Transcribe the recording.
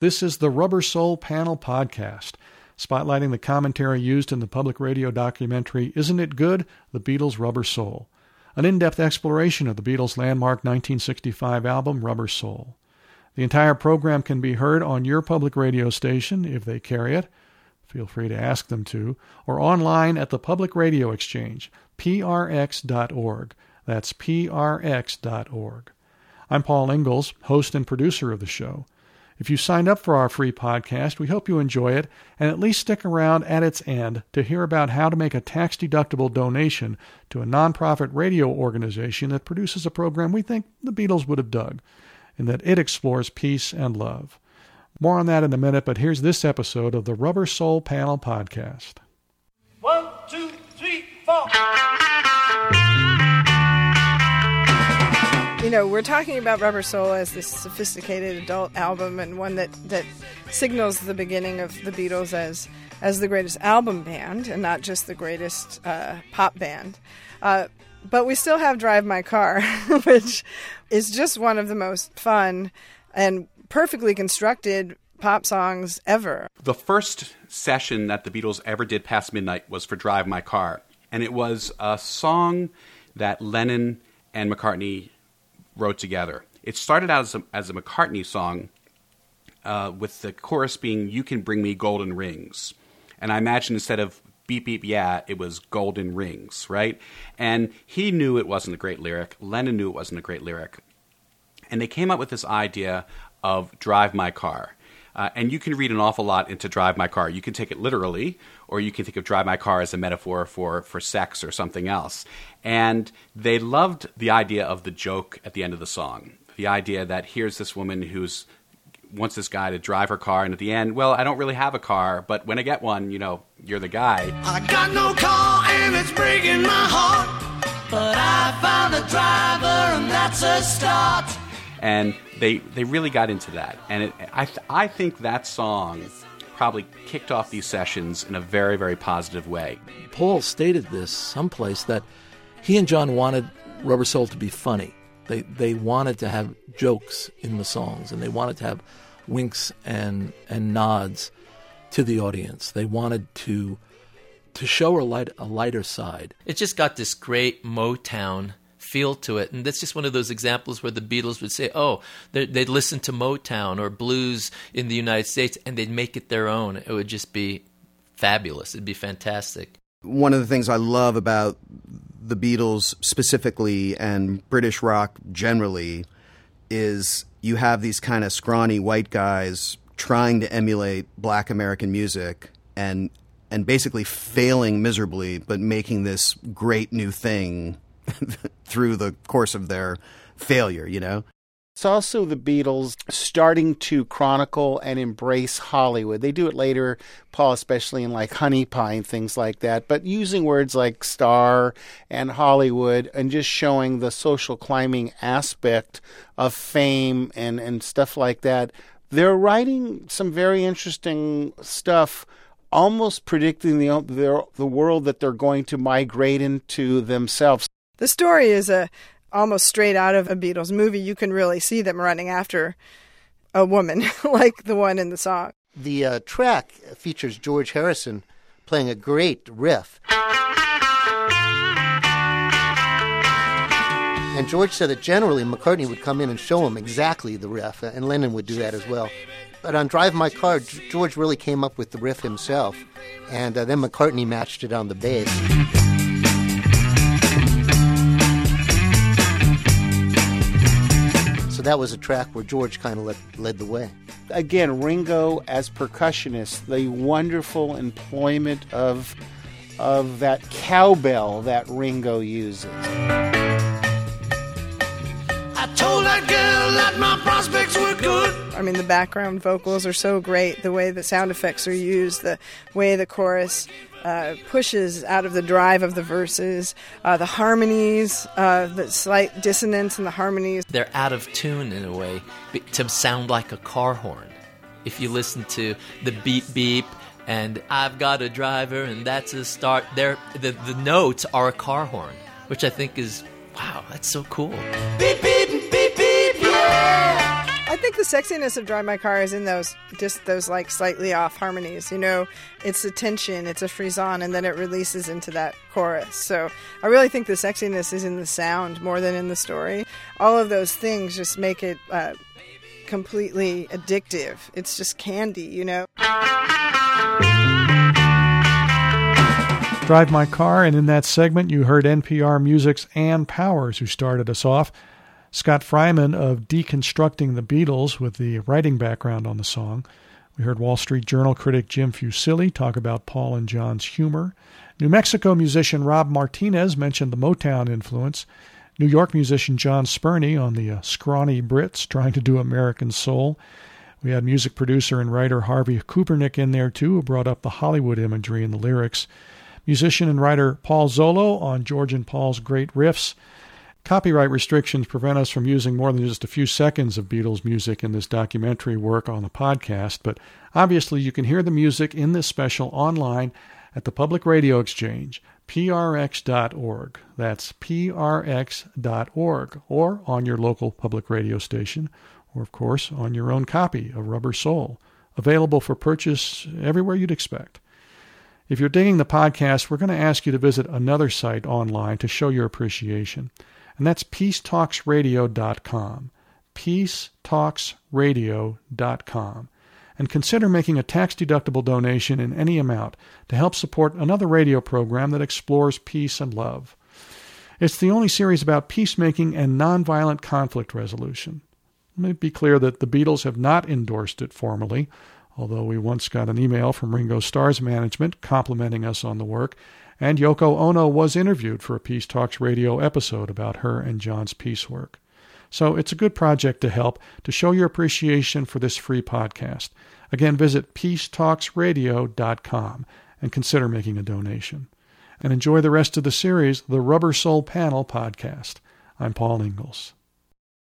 This is the Rubber Soul Panel Podcast, spotlighting the commentary used in the public radio documentary Isn't It Good? The Beatles' Rubber Soul, an in depth exploration of the Beatles' landmark 1965 album Rubber Soul. The entire program can be heard on your public radio station if they carry it. Feel free to ask them to, or online at the Public Radio Exchange, prx.org. That's prx.org. I'm Paul Ingalls, host and producer of the show. If you signed up for our free podcast, we hope you enjoy it and at least stick around at its end to hear about how to make a tax deductible donation to a nonprofit radio organization that produces a program we think the Beatles would have dug, and that it explores peace and love. More on that in a minute, but here's this episode of the Rubber Soul Panel Podcast. One, two, three, four. You know, we're talking about Rubber Soul as this sophisticated adult album and one that, that signals the beginning of the Beatles as as the greatest album band and not just the greatest uh, pop band. Uh, but we still have Drive My Car, which is just one of the most fun and perfectly constructed pop songs ever. The first session that the Beatles ever did past midnight was for Drive My Car, and it was a song that Lennon and McCartney wrote together. It started out as a, as a McCartney song uh, with the chorus being "You can bring me golden rings," and I imagine instead of "beep beep yeah," it was "golden rings," right? And he knew it wasn't a great lyric. Lennon knew it wasn't a great lyric, and they came up with this idea of "Drive My Car." Uh, and you can read an awful lot into drive my car. You can take it literally, or you can think of drive my car as a metaphor for, for sex or something else. And they loved the idea of the joke at the end of the song. The idea that here's this woman who's wants this guy to drive her car, and at the end, well, I don't really have a car, but when I get one, you know, you're the guy. I got no car and it's breaking my heart. But I found a driver and that's a start. and they they really got into that. And it, I th- I think that song probably kicked off these sessions in a very very positive way. Paul stated this someplace that he and John wanted Rubber Soul to be funny. They they wanted to have jokes in the songs, and they wanted to have winks and and nods to the audience. They wanted to to show a light a lighter side. It just got this great Motown feel to it, and that's just one of those examples where the Beatles would say, "Oh, they- they'd listen to Motown or blues in the United States, and they'd make it their own." It would just be fabulous. It'd be fantastic. one of the things I love about the Beatles specifically and British rock generally is you have these kind of scrawny white guys trying to emulate black American music and and basically failing miserably but making this great new thing through the course of their failure, you know? It's also the Beatles starting to chronicle and embrace Hollywood. They do it later, Paul, especially in like Honey Pie and things like that, but using words like star and Hollywood and just showing the social climbing aspect of fame and, and stuff like that. They're writing some very interesting stuff, almost predicting the, the, the world that they're going to migrate into themselves. The story is a almost straight out of a Beatles movie. You can really see them running after a woman like the one in the song. The uh, track features George Harrison playing a great riff. And George said that generally McCartney would come in and show him exactly the riff, and Lennon would do that as well. But on Drive My Car, George really came up with the riff himself, and uh, then McCartney matched it on the bass. So that was a track where George kind of led, led the way. again, Ringo as percussionist, the wonderful employment of of that cowbell that Ringo uses. I told that girl that my prospects were good. I mean, the background vocals are so great. The way the sound effects are used, the way the chorus uh, pushes out of the drive of the verses, uh, the harmonies, uh, the slight dissonance in the harmonies. They're out of tune in a way to sound like a car horn. If you listen to the beep beep and I've got a driver and that's a start, they're, the the notes are a car horn, which I think is wow, that's so cool. Beep, beep, sexiness of Drive My Car is in those just those like slightly off harmonies. You know, it's a tension, it's a frisson, and then it releases into that chorus. So I really think the sexiness is in the sound more than in the story. All of those things just make it uh, completely addictive. It's just candy, you know. Drive My Car, and in that segment, you heard NPR Music's Ann Powers, who started us off. Scott Freiman of Deconstructing the Beatles with the writing background on the song. We heard Wall Street Journal critic Jim Fusilli talk about Paul and John's humor. New Mexico musician Rob Martinez mentioned the Motown influence. New York musician John Spurney on the uh, scrawny Brits trying to do American soul. We had music producer and writer Harvey Kubernik in there too, who brought up the Hollywood imagery in the lyrics musician and writer Paul Zollo on George and Paul's great riffs. Copyright restrictions prevent us from using more than just a few seconds of Beatles music in this documentary work on the podcast, but obviously you can hear the music in this special online at the Public Radio Exchange, prx.org. That's prx.org, or on your local public radio station, or of course on your own copy of Rubber Soul, available for purchase everywhere you'd expect. If you're digging the podcast, we're going to ask you to visit another site online to show your appreciation, and that's peacetalksradio.com. Peacetalksradio.com. And consider making a tax deductible donation in any amount to help support another radio program that explores peace and love. It's the only series about peacemaking and nonviolent conflict resolution. Let me be clear that the Beatles have not endorsed it formally, although we once got an email from Ringo Starr's management complimenting us on the work, and Yoko Ono was interviewed for a Peace Talks radio episode about her and John's peace work. So it's a good project to help to show your appreciation for this free podcast. Again, visit peacetalksradio.com and consider making a donation. And enjoy the rest of the series, the Rubber Soul Panel podcast. I'm Paul Ingalls.